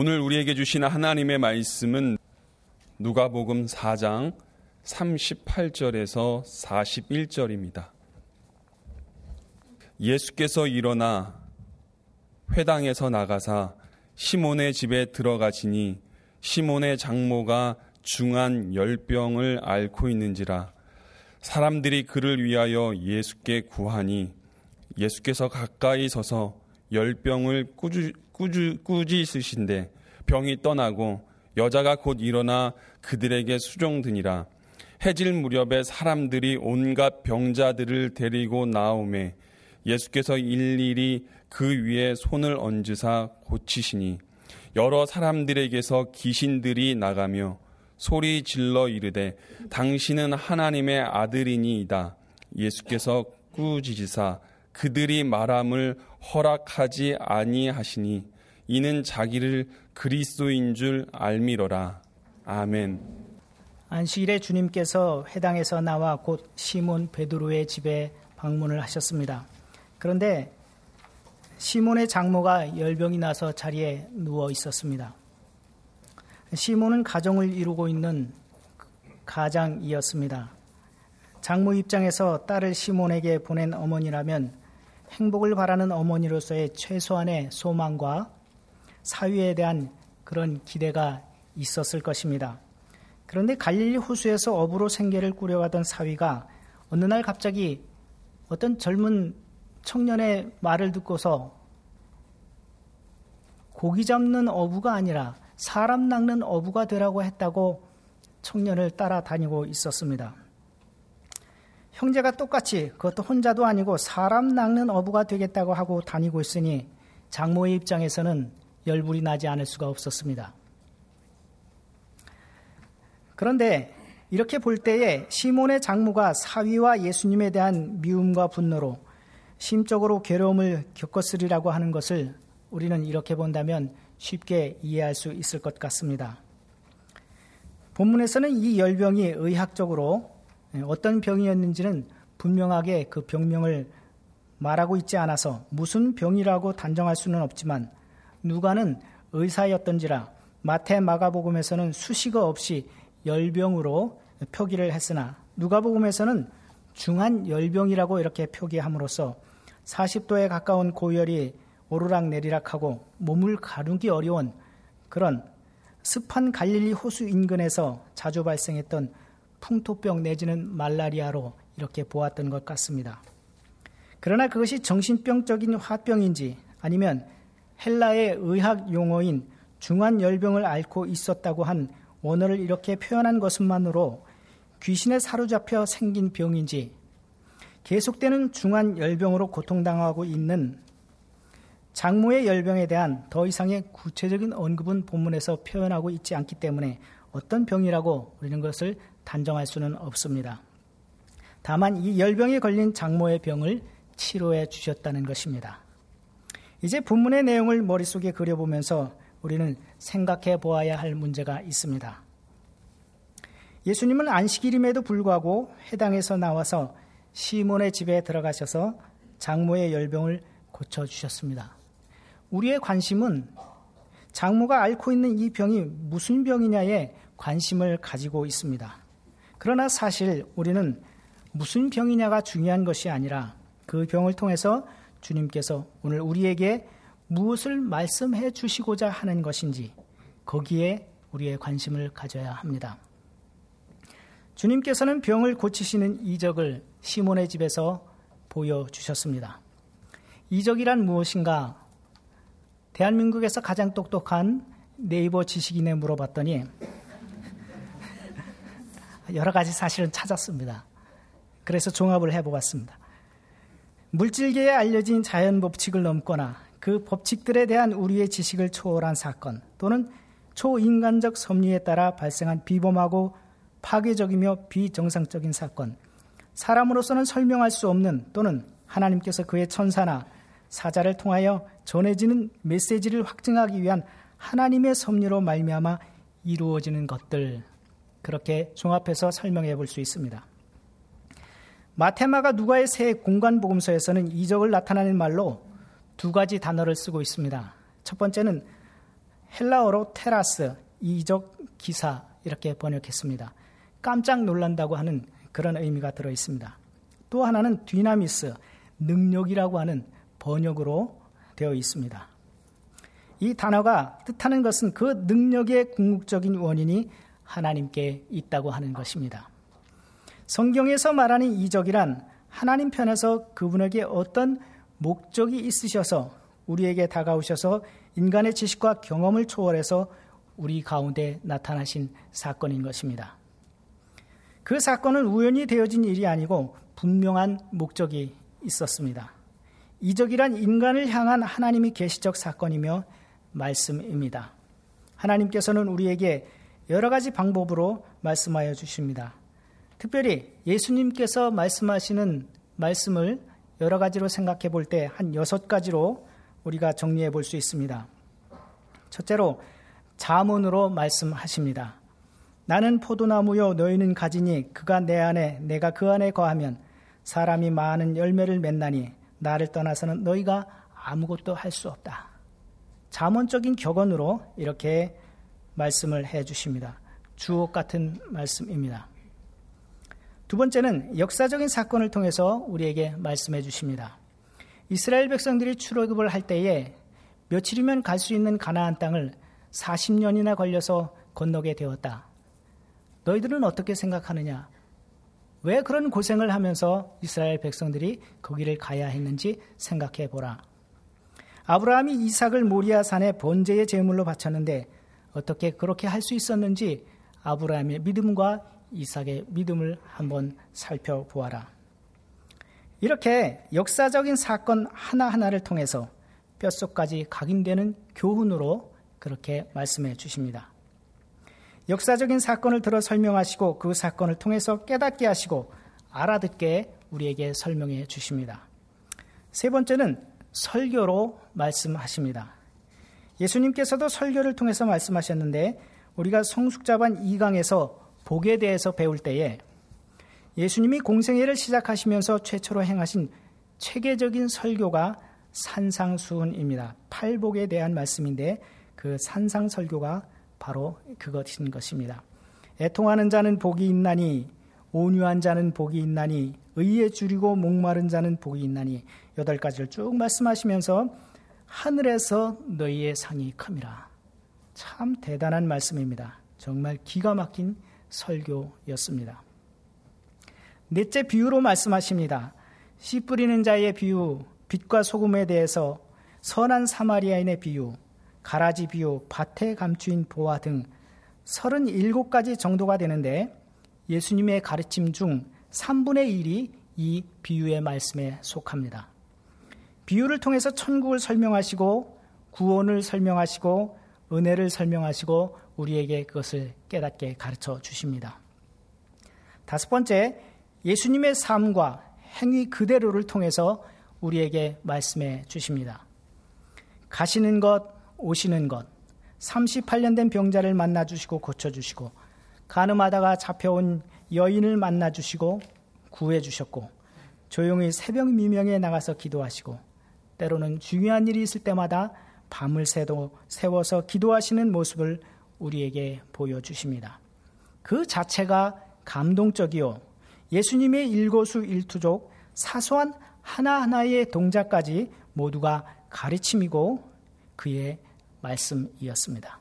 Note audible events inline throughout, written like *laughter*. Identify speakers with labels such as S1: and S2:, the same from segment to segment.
S1: 오늘 우리에게 주신 하나님의 말씀은 누가복음 4장 38절에서 41절입니다. 예수께서 일어나 회당에서 나가사 시몬의 집에 들어가시니 시몬의 장모가 중한 열병을 앓고 있는지라 사람들이 그를 위하여 예수께 구하니 예수께서 가까이 서서 열병을 꾸주, 꾸주, 꾸짖으신데 병이 떠나고 여자가 곧 일어나 그들에게 수종드니라 해질 무렵에 사람들이 온갖 병자들을 데리고 나오매 예수께서 일일이 그 위에 손을 얹으사 고치시니 여러 사람들에게서 귀신들이 나가며 소리 질러 이르되 당신은 하나님의 아들이니이다. 예수께서 꾸짖으사 그들이 말함을 허락하지 아니하시니 이는 자기를 그리스도인 줄 알미러라. 아멘.
S2: 안식일에 주님께서 회당에서 나와 곧 시몬 베드로의 집에 방문을 하셨습니다. 그런데 시몬의 장모가 열병이 나서 자리에 누워 있었습니다. 시몬은 가정을 이루고 있는 가장이었습니다. 장모 입장에서 딸을 시몬에게 보낸 어머니라면 행복을 바라는 어머니로서의 최소한의 소망과 사위에 대한 그런 기대가 있었을 것입니다. 그런데 갈릴리 호수에서 어부로 생계를 꾸려가던 사위가 어느 날 갑자기 어떤 젊은 청년의 말을 듣고서 고기 잡는 어부가 아니라 사람 낚는 어부가 되라고 했다고 청년을 따라다니고 있었습니다. 형제가 똑같이 그것도 혼자도 아니고 사람 낚는 어부가 되겠다고 하고 다니고 있으니 장모의 입장에서는 열불이 나지 않을 수가 없었습니다. 그런데 이렇게 볼 때에 시몬의 장모가 사위와 예수님에 대한 미움과 분노로 심적으로 괴로움을 겪었으리라고 하는 것을 우리는 이렇게 본다면 쉽게 이해할 수 있을 것 같습니다. 본문에서는 이 열병이 의학적으로 어떤 병이었는지는 분명하게 그 병명을 말하고 있지 않아서 무슨 병이라고 단정할 수는 없지만 누가는 의사였던지라 마태 마가복음에서는 수식어 없이 열병으로 표기를 했으나 누가복음에서는 중한 열병이라고 이렇게 표기함으로써 40도에 가까운 고열이 오르락 내리락하고 몸을 가누기 어려운 그런 습한 갈릴리 호수 인근에서 자주 발생했던 풍토병 내지는 말라리아로 이렇게 보았던 것 같습니다. 그러나 그것이 정신병적인 화병인지 아니면 헬라의 의학 용어인 중한 열병을 앓고 있었다고 한 원어를 이렇게 표현한 것만으로 귀신에 사로잡혀 생긴 병인지 계속되는 중한 열병으로 고통당하고 있는 장모의 열병에 대한 더 이상의 구체적인 언급은 본문에서 표현하고 있지 않기 때문에 어떤 병이라고 우리는 것을 단정할 수는 없습니다. 다만 이 열병에 걸린 장모의 병을 치료해 주셨다는 것입니다. 이제 본문의 내용을 머릿속에 그려보면서 우리는 생각해 보아야 할 문제가 있습니다. 예수님은 안식일임에도 불구하고 해당에서 나와서 시몬의 집에 들어가셔서 장모의 열병을 고쳐 주셨습니다. 우리의 관심은 장모가 앓고 있는 이 병이 무슨 병이냐에 관심을 가지고 있습니다. 그러나 사실 우리는 무슨 병이냐가 중요한 것이 아니라 그 병을 통해서 주님께서 오늘 우리에게 무엇을 말씀해 주시고자 하는 것인지 거기에 우리의 관심을 가져야 합니다. 주님께서는 병을 고치시는 이적을 시몬의 집에서 보여주셨습니다. 이적이란 무엇인가? 대한민국에서 가장 똑똑한 네이버 지식인에 물어봤더니 여러 가지 사실은 찾았습니다. 그래서 종합을 해보았습니다. 물질계에 알려진 자연 법칙을 넘거나 그 법칙들에 대한 우리의 지식을 초월한 사건 또는 초인간적 섭리에 따라 발생한 비범하고 파괴적이며 비정상적인 사건, 사람으로서는 설명할 수 없는 또는 하나님께서 그의 천사나 사자를 통하여 전해지는 메시지를 확증하기 위한 하나님의 섭리로 말미암아 이루어지는 것들 그렇게 종합해서 설명해 볼 수 있습니다. 마테마가 누가의 새 공간 복음서에서는 이적을 나타내는 말로 두 가지 단어를 쓰고 있습니다. 첫 번째는 헬라어로 테라스, 이적 기사 이렇게 번역했습니다. 깜짝 놀란다고 하는 그런 의미가 들어 있습니다. 또 하나는 디나미스, 능력이라고 하는 번역으로 되어 있습니다. 이 단어가 뜻하는 것은 그 능력의 궁극적인 원인이 하나님께 있다고 하는 것입니다. 성경에서 말하는 이적이란 하나님 편에서 그분에게 어떤 목적이 있으셔서 우리에게 다가오셔서 인간의 지식과 경험을 초월해서 우리 가운데 나타나신 사건인 것입니다. 그 사건은 우연히 되어진 일이 아니고 분명한 목적이 있었습니다. 이적이란 인간을 향한 하나님의 계시적 사건이며 말씀입니다. 하나님께서는 우리에게 여러 가지 방법으로 말씀하여 주십니다. 특별히 예수님께서 말씀하시는 말씀을 여러 가지로 생각해 볼 때 한 여섯 가지로 우리가 정리해 볼 수 있습니다. 첫째로 자문으로 말씀하십니다. 나는 포도나무요 너희는 가지니 그가 내 안에 내가 그 안에 거하면 사람이 많은 열매를 맺나니 나를 떠나서는 너희가 아무것도 할 수 없다. 자문적인 격언으로 이렇게 말씀을 해 주십니다. 주옥 같은 말씀입니다. 두 번째는 역사적인 사건을 통해서 우리에게 말씀해 주십니다. 이스라엘 백성들이 출애굽을 할 때에 며칠이면 갈 수 있는 가나안 땅을 40년이나 걸려서 건너게 되었다. 너희들은 어떻게 생각하느냐? 왜 그런 고생을 하면서 이스라엘 백성들이 거기를 가야 했는지 생각해 보라. 아브라함이 이삭을 모리아 산에 번제의 제물로 바쳤는데 어떻게 그렇게 할 수 있었는지 아브라함의 믿음과 이삭의 믿음을 한번 살펴보아라. 이렇게 역사적인 사건 하나하나를 통해서 뼛속까지 각인되는 교훈으로 그렇게 말씀해 주십니다. 역사적인 사건을 들어 설명하시고 그 사건을 통해서 깨닫게 하시고 알아듣게 우리에게 설명해 주십니다. 세 번째는 설교로 말씀하십니다. 예수님께서도 설교를 통해서 말씀하셨는데 우리가 성숙자반 2강에서 복에 대해서 배울 때에 예수님이 공생애를 시작하시면서 최초로 행하신 체계적인 설교가 산상수훈입니다. 팔복에 대한 말씀인데 그 산상설교가 바로 그것인 것입니다. 애통하는 자는 복이 있나니 온유한 자는 복이 있나니 의에 줄이고 목마른 자는 복이 있나니 여덟 가지를 쭉 말씀하시면서 하늘에서 너희의 상이 큼이라. 참 대단한 말씀입니다. 정말 기가 막힌 설교였습니다. 넷째 비유로 말씀하십니다. 씨 뿌리는 자의 비유, 빛과 소금에 대해서 선한 사마리아인의 비유, 가라지 비유, 밭에 감추인 보화 등 37가지 정도가 되는데 예수님의 가르침 중 3분의 1이 이 비유의 말씀에 속합니다. 비유를 통해서 천국을 설명하시고 구원을 설명하시고 은혜를 설명하시고 우리에게 그것을 깨닫게 가르쳐 주십니다. 다섯 번째, 예수님의 삶과 행위 그대로를 통해서 우리에게 말씀해 주십니다. 가시는 것, 오시는 것, 38년 된 병자를 만나 주시고 고쳐 주시고 가늠하다가 잡혀온 여인을 만나 주시고 구해 주셨고 조용히 새벽 미명에 나가서 기도하시고 때로는 중요한 일이 있을 때마다 밤을 새도 세워서 기도하시는 모습을 우리에게 보여주십니다. 그 자체가 감동적이요. 예수님의 일거수 일투족 사소한 하나하나의 동작까지 모두가 가르침이고 그의 말씀이었습니다.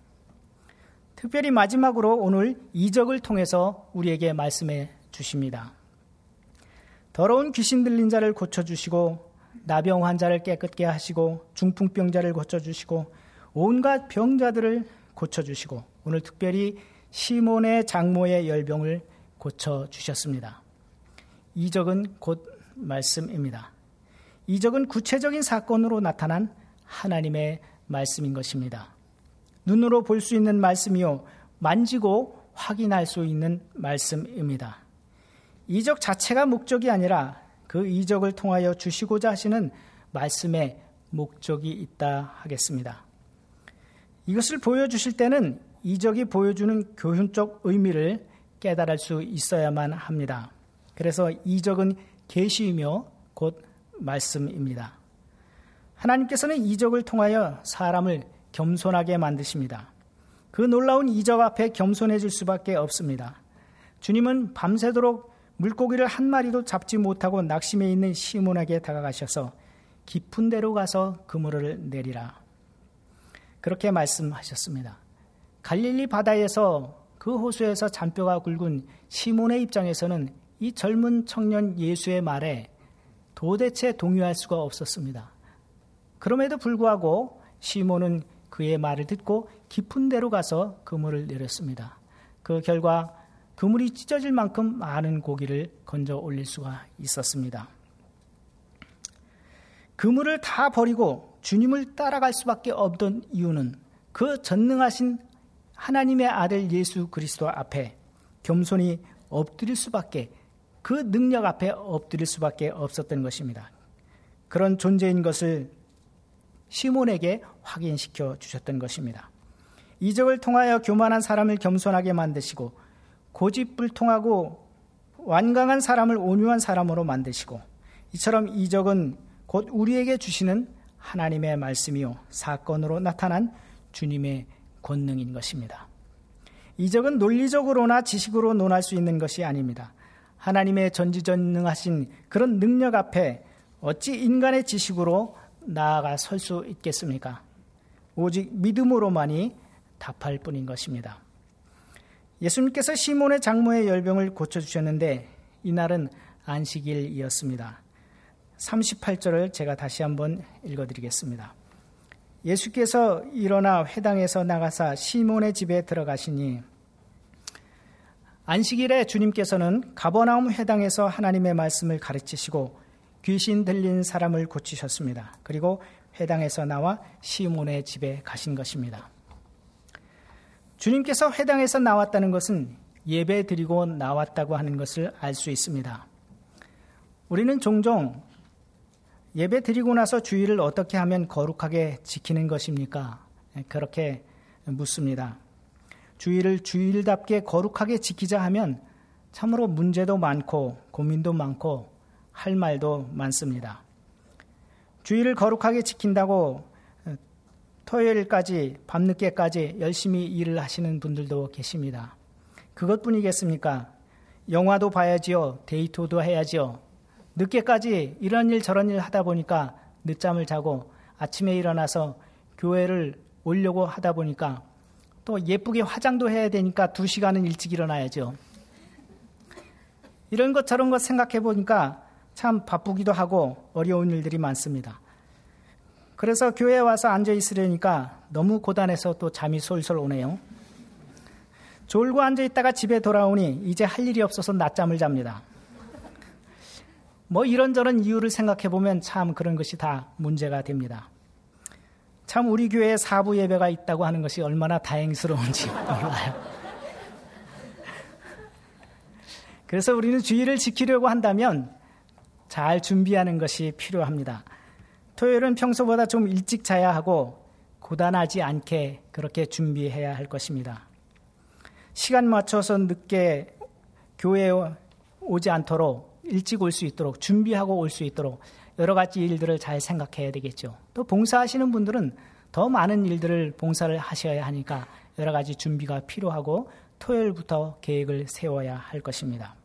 S2: 특별히 마지막으로 오늘 이적을 통해서 우리에게 말씀해 주십니다. 더러운 귀신 들린 자를 고쳐주시고 나병 환자를 깨끗게 하시고 중풍병자를 고쳐주시고 온갖 병자들을 고쳐주시고 오늘 특별히 시몬의 장모의 열병을 고쳐주셨습니다. 이적은 곧 말씀입니다. 이적은 구체적인 사건으로 나타난 하나님의 말씀인 것입니다. 눈으로 볼 수 있는 말씀이요. 만지고 확인할 수 있는 말씀입니다. 이적 자체가 목적이 아니라 그 이적을 통하여 주시고자 하시는 말씀에 목적이 있다 하겠습니다. 이것을 보여주실 때는 이적이 보여주는 교훈적 의미를 깨달을 수 있어야만 합니다. 그래서 이적은 계시이며 곧 말씀입니다. 하나님께서는 이적을 통하여 사람을 겸손하게 만드십니다. 그 놀라운 이적 앞에 겸손해질 수밖에 없습니다. 주님은 밤새도록 물고기를 한 마리도 잡지 못하고 낙심해 있는 시몬에게 다가가셔서 깊은 데로 가서 그물을 내리라. 그렇게 말씀하셨습니다. 갈릴리 바다에서 그 호수에서 잔뼈가 굵은 시몬의 입장에서는 이 젊은 청년 예수의 말에 도대체 동요할 수가 없었습니다. 그럼에도 불구하고 시몬은 그의 말을 듣고 깊은 데로 가서 그물을 내렸습니다. 그 결과 그물이 찢어질 만큼 많은 고기를 건져 올릴 수가 있었습니다. 그물을 다 버리고 주님을 따라갈 수밖에 없던 이유는 그 전능하신 하나님의 아들 예수 그리스도 앞에 겸손히 엎드릴 수밖에 그 능력 앞에 엎드릴 수밖에 없었던 것입니다. 그런 존재인 것을 시몬에게 확인시켜 주셨던 것입니다. 이적을 통하여 교만한 사람을 겸손하게 만드시고 고집불통하고 완강한 사람을 온유한 사람으로 만드시고 이처럼 이적은 곧 우리에게 주시는 하나님의 말씀이요 사건으로 나타난 주님의 권능인 것입니다. 이적은 논리적으로나 지식으로 논할 수 있는 것이 아닙니다. 하나님의 전지전능하신 그런 능력 앞에 어찌 인간의 지식으로 나아가 설 수 있겠습니까? 오직 믿음으로만이 답할 뿐인 것입니다. 예수님께서 시몬의 장모의 열병을 고쳐주셨는데 이날은 안식일이었습니다. 38절을 제가 다시 한번 읽어드리겠습니다. 예수께서 일어나 회당에서 나가사 시몬의 집에 들어가시니 안식일에 주님께서는 가버나움 회당에서 하나님의 말씀을 가르치시고 귀신 들린 사람을 고치셨습니다. 그리고 회당에서 나와 시몬의 집에 가신 것입니다. 주님께서 회당에서 나왔다는 것은 예배 드리고 나왔다고 하는 것을 알 수 있습니다. 우리는 종종 예배 드리고 나서 주의를 어떻게 하면 거룩하게 지키는 것입니까? 그렇게 묻습니다. 주의를 주일답게 거룩하게 지키자 하면 참으로 문제도 많고 고민도 많고 할 말도 많습니다. 주의를 거룩하게 지킨다고 토요일까지 밤늦게까지 열심히 일을 하시는 분들도 계십니다. 그것뿐이겠습니까? 영화도 봐야지요. 데이트도 해야지요. 늦게까지 이런 일 저런 일 하다 보니까 늦잠을 자고 아침에 일어나서 교회를 오려고 하다 보니까 또 예쁘게 화장도 해야 되니까 두 시간은 일찍 일어나야죠. 이런 것 저런 것 생각해 보니까 참 바쁘기도 하고 어려운 일들이 많습니다. 그래서 교회에 와서 앉아 있으려니까 너무 고단해서 또 잠이 솔솔 오네요. 졸고 앉아 있다가 집에 돌아오니 이제 할 일이 없어서 낮잠을 잡니다. 뭐 이런저런 이유를 생각해 보면 참 그런 것이 다 문제가 됩니다. 참 우리 교회에 사부 예배가 있다고 하는 것이 얼마나 다행스러운지 *laughs* 몰라요. 그래서 우리는 주의를 지키려고 한다면 잘 준비하는 것이 필요합니다. 토요일은 평소보다 좀 일찍 자야 하고 고단하지 않게 그렇게 준비해야 할 것입니다. 시간 맞춰서 늦게 교회에 오지 않도록 일찍 올 수 있도록 준비하고 올 수 있도록 여러 가지 일들을 잘 생각해야 되겠죠. 또 봉사하시는 분들은 더 많은 일들을 봉사를 하셔야 하니까 여러 가지 준비가 필요하고 토요일부터 계획을 세워야 할 것입니다.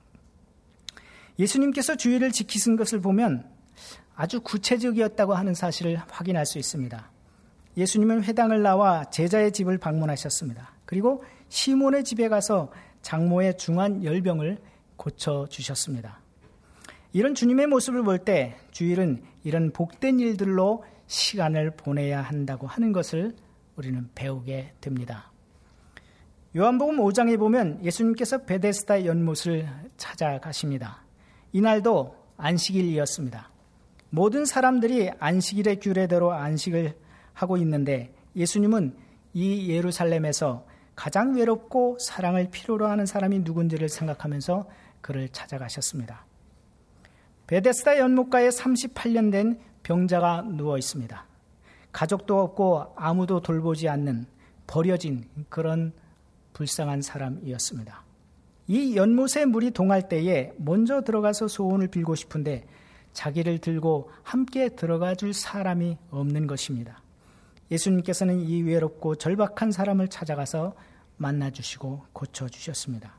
S2: 예수님께서 주의를 지키신 것을 보면 아주 구체적이었다고 하는 사실을 확인할 수 있습니다. 예수님은 회당을 나와 제자의 집을 방문하셨습니다. 그리고 시몬의 집에 가서 장모의 중한 열병을 고쳐 주셨습니다. 이런 주님의 모습을 볼 때 주일은 이런 복된 일들로 시간을 보내야 한다고 하는 것을 우리는 배우게 됩니다. 요한복음 5장에 보면 예수님께서 베데스다 연못을 찾아가십니다. 이날도 안식일이었습니다. 모든 사람들이 안식일의 규례대로 안식을 하고 있는데 예수님은 이 예루살렘에서 가장 외롭고 사랑을 필요로 하는 사람이 누군지를 생각하면서 그를 찾아가셨습니다. 베데스다 연못가에 38년 된 병자가 누워 있습니다. 가족도 없고 아무도 돌보지 않는 버려진 그런 불쌍한 사람이었습니다. 이 연못에 물이 동할 때에 먼저 들어가서 소원을 빌고 싶은데 자기를 들고 함께 들어가 줄 사람이 없는 것입니다. 예수님께서는 이 외롭고 절박한 사람을 찾아가서 만나 주시고 고쳐 주셨습니다.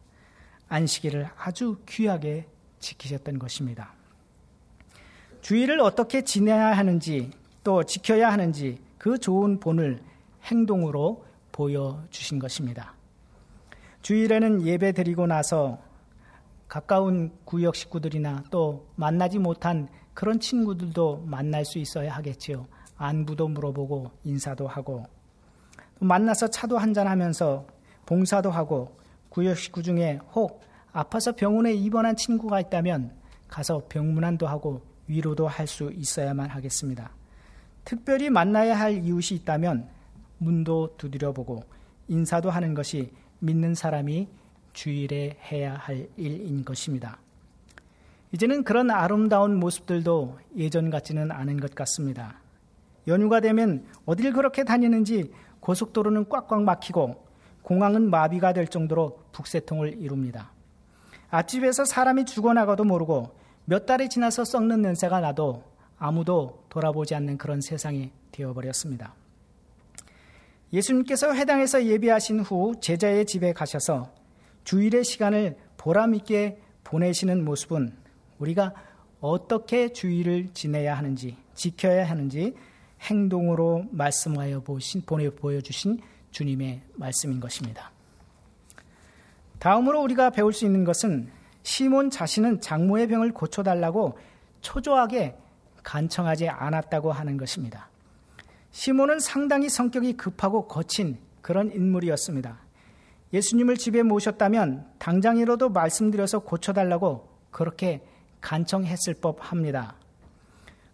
S2: 안식일을 아주 귀하게 지키셨던 것입니다. 주의를 어떻게 지내야 하는지 또 지켜야 하는지 그 좋은 본을 행동으로 보여주신 것입니다. 주일에는 예배 드리고 나서 가까운 구역 식구들이나 또 만나지 못한 그런 친구들도 만날 수 있어야 하겠지요. 안부도 물어보고 인사도 하고 만나서 차도 한잔 하면서 봉사도 하고 구역 식구 중에 혹 아파서 병원에 입원한 친구가 있다면 가서 병문안도 하고 위로도 할 수 있어야만 하겠습니다. 특별히 만나야 할 이웃이 있다면 문도 두드려보고 인사도 하는 것이 믿는 사람이 주일에 해야 할 일인 것입니다. 이제는 그런 아름다운 모습들도 예전 같지는 않은 것 같습니다. 연휴가 되면 어딜 그렇게 다니는지 고속도로는 꽉꽉 막히고 공항은 마비가 될 정도로 북새통을 이룹니다. 앞집에서 사람이 죽어나가도 모르고 몇 달이 지나서 썩는 냄새가 나도 아무도 돌아보지 않는 그런 세상이 되어버렸습니다. 예수님께서 회당에서 예비하신 후 제자의 집에 가셔서 주일의 시간을 보람있게 보내시는 모습은 우리가 어떻게 주일을 지내야 하는지, 지켜야 하는지 행동으로 말씀하여 보신, 보내, 보여주신 주님의 말씀인 것입니다. 다음으로 우리가 배울 수 있는 것은 시몬 자신은 장모의 병을 고쳐달라고 초조하게 간청하지 않았다고 하는 것입니다. 시몬은 상당히 성격이 급하고 거친 그런 인물이었습니다. 예수님을 집에 모셨다면 당장이라도 말씀드려서 고쳐달라고 그렇게 간청했을 법 합니다.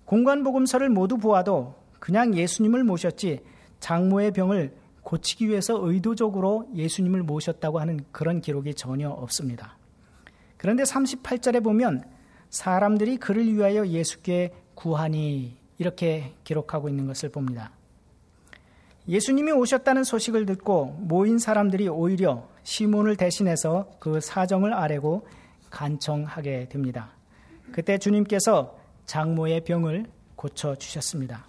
S2: 공관복음서를 모두 보아도 그냥 예수님을 모셨지 장모의 병을 고치기 위해서 의도적으로 예수님을 모셨다고 하는 그런 기록이 전혀 없습니다. 그런데 38절에 보면 사람들이 그를 위하여 예수께 구하니 이렇게 기록하고 있는 것을 봅니다. 예수님이 오셨다는 소식을 듣고 모인 사람들이 오히려 시몬을 대신해서 그 사정을 아뢰고 간청하게 됩니다. 그때 주님께서 장모의 병을 고쳐 주셨습니다.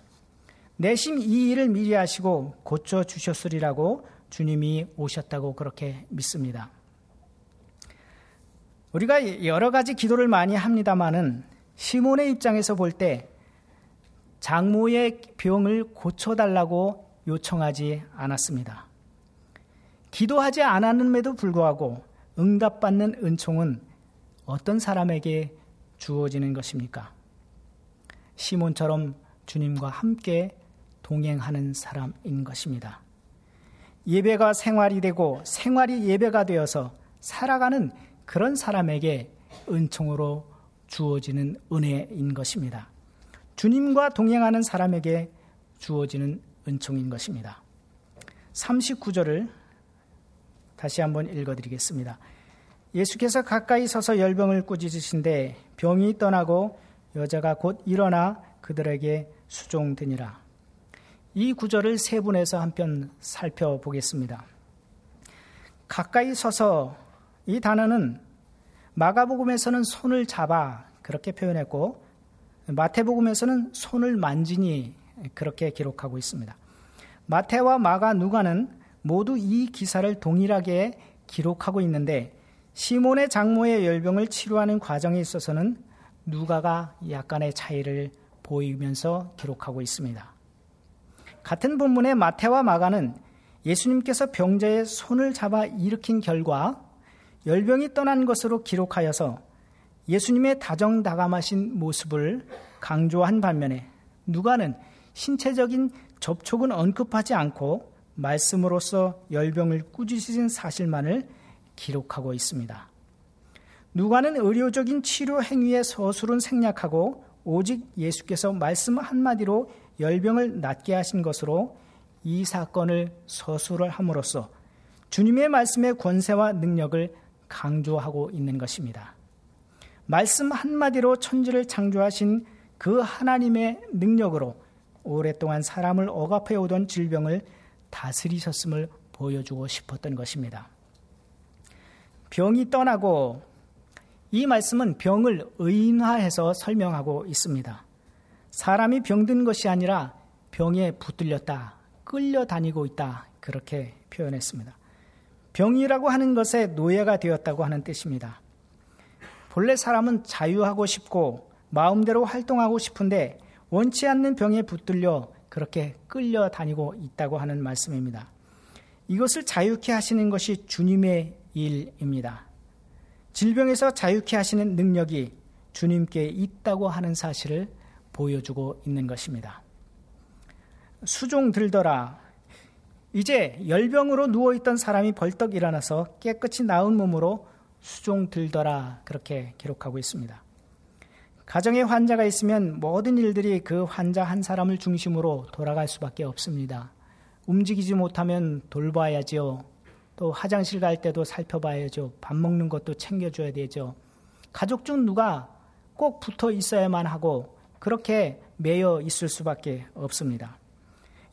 S2: 내심 이 일을 미리 하시고 고쳐 주셨으리라고 주님이 오셨다고 그렇게 믿습니다. 우리가 여러 가지 기도를 많이 합니다만은 시몬의 입장에서 볼 때 장모의 병을 고쳐달라고 요청하지 않았습니다. 기도하지 않았음에도 불구하고 응답받는 은총은 어떤 사람에게 주어지는 것입니까? 시몬처럼 주님과 함께 동행하는 사람인 것입니다. 예배가 생활이 되고 생활이 예배가 되어서 살아가는 그런 사람에게 은총으로 주어지는 은혜인 것입니다. 주님과 동행하는 사람에게 주어지는 은총인 것입니다. 39절을 다시 한번 읽어드리겠습니다. 예수께서 가까이 서서 열병을 꾸짖으신데 병이 떠나고 여자가 곧 일어나 그들에게 수종되니라. 이 구절을 세 분에서 한편 살펴보겠습니다. 가까이 서서 이 단어는 마가복음에서는 손을 잡아 그렇게 표현했고 마태복음에서는 손을 만지니 그렇게 기록하고 있습니다. 마태와 마가 누가는 모두 이 기사를 동일하게 기록하고 있는데 시몬의 장모의 열병을 치료하는 과정에 있어서는 누가가 약간의 차이를 보이면서 기록하고 있습니다. 같은 본문의 마태와 마가는 예수님께서 병자의 손을 잡아 일으킨 결과 열병이 떠난 것으로 기록하여서 예수님의 다정다감하신 모습을 강조한 반면에 누가는 신체적인 접촉은 언급하지 않고 말씀으로써 열병을 꾸짖으신 사실만을 기록하고 있습니다. 누가는 의료적인 치료 행위의 서술은 생략하고 오직 예수께서 말씀 한마디로 열병을 낫게 하신 것으로 이 사건을 서술을 함으로써 주님의 말씀의 권세와 능력을 강조하고 있는 것입니다. 말씀 한마디로 천지를 창조하신 그 하나님의 능력으로 오랫동안 사람을 억압해 오던 질병을 다스리셨음을 보여주고 싶었던 것입니다. 병이 떠나고 이 말씀은 병을 의인화해서 설명하고 있습니다. 사람이 병든 것이 아니라 병에 붙들렸다. 끌려다니고 있다. 그렇게 표현했습니다. 병이라고 하는 것에 노예가 되었다고 하는 뜻입니다. 본래 사람은 자유하고 싶고 마음대로 활동하고 싶은데 원치 않는 병에 붙들려 그렇게 끌려다니고 있다고 하는 말씀입니다. 이것을 자유케 하시는 것이 주님의 일입니다. 질병에서 자유케 하시는 능력이 주님께 있다고 하는 사실을 보여주고 있는 것입니다. 수종 들더라. 이제 열병으로 누워있던 사람이 벌떡 일어나서 깨끗이 나은 몸으로 수종 들더라. 그렇게 기록하고 있습니다. 가정에 환자가 있으면 모든 일들이 그 환자 한 사람을 중심으로 돌아갈 수밖에 없습니다. 움직이지 못하면 돌봐야지요. 또 화장실 갈 때도 살펴봐야죠. 밥 먹는 것도 챙겨줘야 되죠. 가족 중 누가 꼭 붙어 있어야만 하고 그렇게 매여 있을 수밖에 없습니다.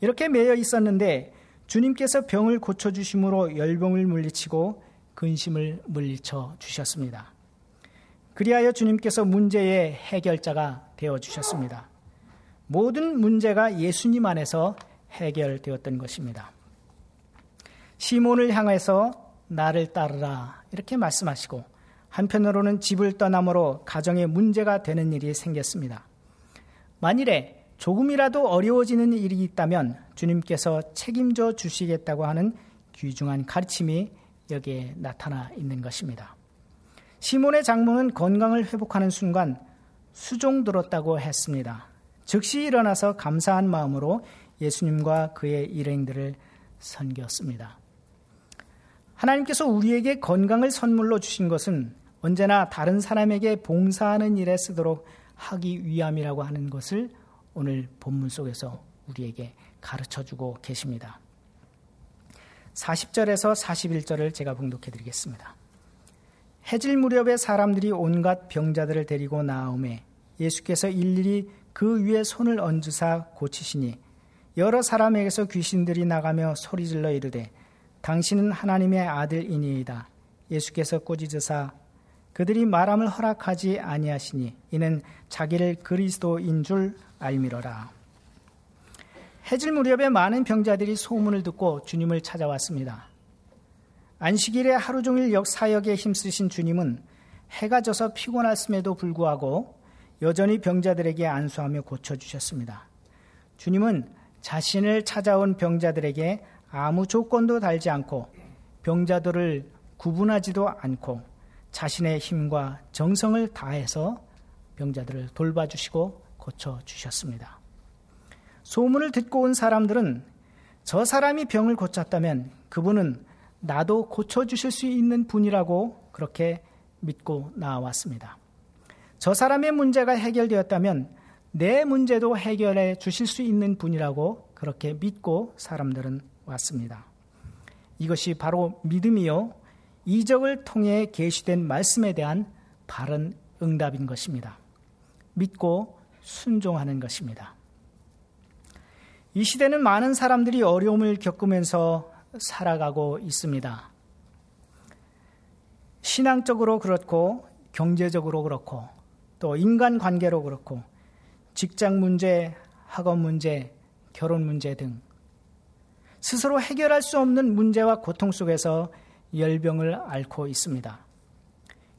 S2: 이렇게 매여 있었는데 주님께서 병을 고쳐주심으로 열병을 물리치고 근심을 물리쳐 주셨습니다. 그리하여 주님께서 문제의 해결자가 되어 주셨습니다. 모든 문제가 예수님 안에서 해결되었던 것입니다. 시몬을 향해서 나를 따르라 이렇게 말씀하시고 한편으로는 집을 떠남으로 가정에 문제가 되는 일이 생겼습니다. 만일에 조금이라도 어려워지는 일이 있다면 주님께서 책임져 주시겠다고 하는 귀중한 가르침이 여기에 나타나 있는 것입니다. 시몬의 장모는 건강을 회복하는 순간 수종 들었다고 했습니다. 즉시 일어나서 감사한 마음으로 예수님과 그의 일행들을 섬겼습니다. 하나님께서 우리에게 건강을 선물로 주신 것은 언제나 다른 사람에게 봉사하는 일에 쓰도록 하기 위함이라고 하는 것을 오늘 본문 속에서 우리에게 가르쳐 주고 계십니다. 40절에서 41절을 제가 봉독해 드리겠습니다. 해질 무렵에 사람들이 온갖 병자들을 데리고 나오매 예수께서 일일이 그 위에 손을 얹으사 고치시니 여러 사람에게서 귀신들이 나가며 소리질러 이르되 당신은 하나님의 아들이니이다. 예수께서 꼬지으사 그들이 말함을 허락하지 아니하시니 이는 자기를 그리스도인 줄 알미러라. 해질 무렵에 많은 병자들이 소문을 듣고 주님을 찾아왔습니다. 안식일에 하루 종일 역사역에 힘쓰신 주님은 해가 져서 피곤했음에도 불구하고 여전히 병자들에게 안수하며 고쳐주셨습니다. 주님은 자신을 찾아온 병자들에게 아무 조건도 달지 않고 병자들을 구분하지도 않고 자신의 힘과 정성을 다해서 병자들을 돌봐주시고 고쳐주셨습니다. 소문을 듣고 온 사람들은 저 사람이 병을 고쳤다면 그분은 나도 고쳐주실 수 있는 분이라고 그렇게 믿고 나왔습니다. 저 사람의 문제가 해결되었다면 내 문제도 해결해 주실 수 있는 분이라고 그렇게 믿고 사람들은 왔습니다. 이것이 바로 믿음이요. 이적을 통해 계시된 말씀에 대한 바른 응답인 것입니다. 믿고 순종하는 것입니다. 이 시대는 많은 사람들이 어려움을 겪으면서 살아가고 있습니다. 신앙적으로 그렇고 경제적으로 그렇고 또 인간 관계로 그렇고 직장 문제, 학업 문제, 결혼 문제 등 스스로 해결할 수 없는 문제와 고통 속에서 열병을 앓고 있습니다.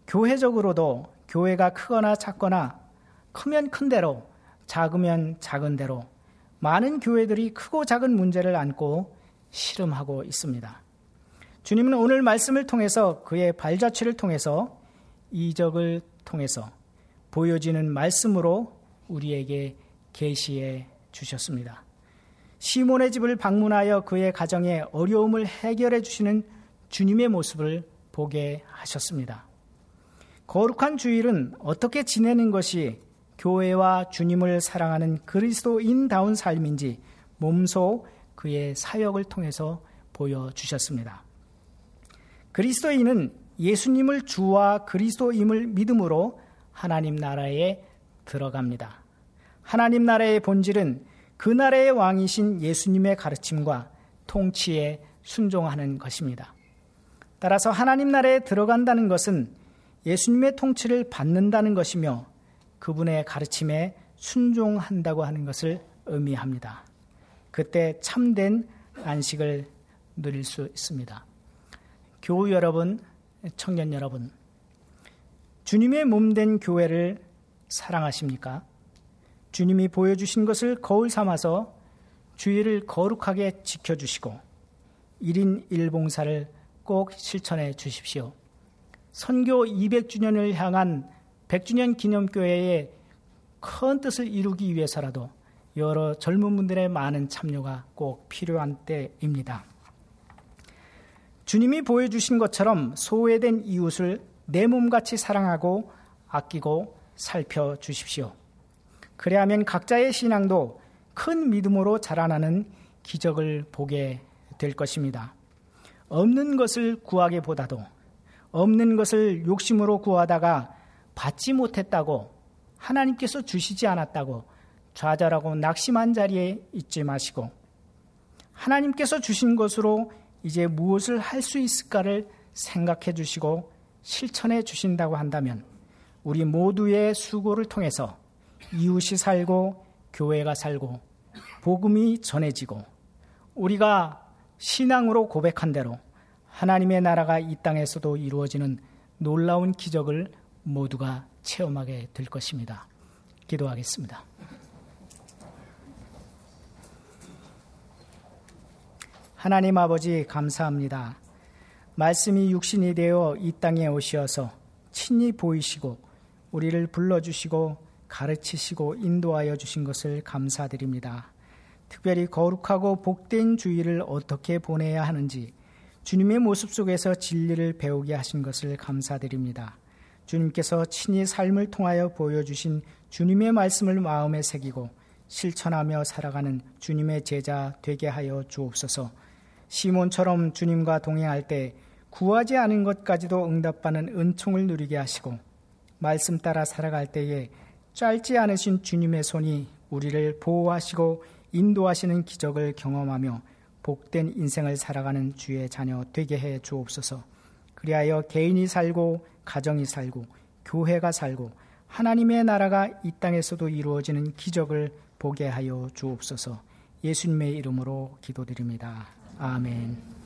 S2: 교회적으로도 교회가 크거나 작거나 크면 큰 대로 작으면 작은 대로 많은 교회들이 크고 작은 문제를 안고 실험하고 있습니다. 주님은 오늘 말씀을 통해서 그의 발자취를 통해서 이적을 통해서 보여지는 말씀으로 우리에게 계시해 주셨습니다. 시몬의 집을 방문하여 그의 가정의 어려움을 해결해 주시는 주님의 모습을 보게 하셨습니다. 거룩한 주일은 어떻게 지내는 것이 교회와 주님을 사랑하는 그리스도인다운 삶인지 몸소 그의 사역을 통해서 보여주셨습니다. 그리스도인은 예수님을 주와 그리스도임을 믿음으로 하나님 나라에 들어갑니다. 하나님 나라의 본질은 그 나라의 왕이신 예수님의 가르침과 통치에 순종하는 것입니다. 따라서 하나님 나라에 들어간다는 것은 예수님의 통치를 받는다는 것이며 그분의 가르침에 순종한다고 하는 것을 의미합니다. 그때 참된 안식을 누릴 수 있습니다. 교우 여러분, 청년 여러분, 주님의 몸된 교회를 사랑하십니까? 주님이 보여주신 것을 거울 삼아서 주의를 거룩하게 지켜주시고 1인 1봉사를 꼭 실천해 주십시오. 선교 200주년을 향한 100주년 기념교회의 큰 뜻을 이루기 위해서라도 여러 젊은 분들의 많은 참여가 꼭 필요한 때입니다. 주님이 보여주신 것처럼 소외된 이웃을 내 몸같이 사랑하고 아끼고 살펴주십시오. 그래야면 각자의 신앙도 큰 믿음으로 자라나는 기적을 보게 될 것입니다. 없는 것을 구하기보다도 없는 것을 욕심으로 구하다가 받지 못했다고 하나님께서 주시지 않았다고 좌절하고 낙심한 자리에 있지 마시고 하나님께서 주신 것으로 이제 무엇을 할 수 있을까를 생각해 주시고 실천해 주신다고 한다면 우리 모두의 수고를 통해서 이웃이 살고 교회가 살고 복음이 전해지고 우리가 신앙으로 고백한 대로 하나님의 나라가 이 땅에서도 이루어지는 놀라운 기적을 모두가 체험하게 될 것입니다. 기도하겠습니다. 하나님 아버지 감사합니다. 말씀이 육신이 되어 이 땅에 오시어서 친히 보이시고 우리를 불러주시고 가르치시고 인도하여 주신 것을 감사드립니다. 특별히 거룩하고 복된 주의를 어떻게 보내야 하는지 주님의 모습 속에서 진리를 배우게 하신 것을 감사드립니다. 주님께서 친히 삶을 통하여 보여주신 주님의 말씀을 마음에 새기고 실천하며 살아가는 주님의 제자 되게 하여 주옵소서. 시몬처럼 주님과 동행할 때 구하지 않은 것까지도 응답받는 은총을 누리게 하시고 말씀 따라 살아갈 때에 짧지 않으신 주님의 손이 우리를 보호하시고 인도하시는 기적을 경험하며 복된 인생을 살아가는 주의 자녀 되게 해 주옵소서. 그리하여 개인이 살고 가정이 살고 교회가 살고 하나님의 나라가 이 땅에서도 이루어지는 기적을 보게 하여 주옵소서. 예수님의 이름으로 기도드립니다. 아멘.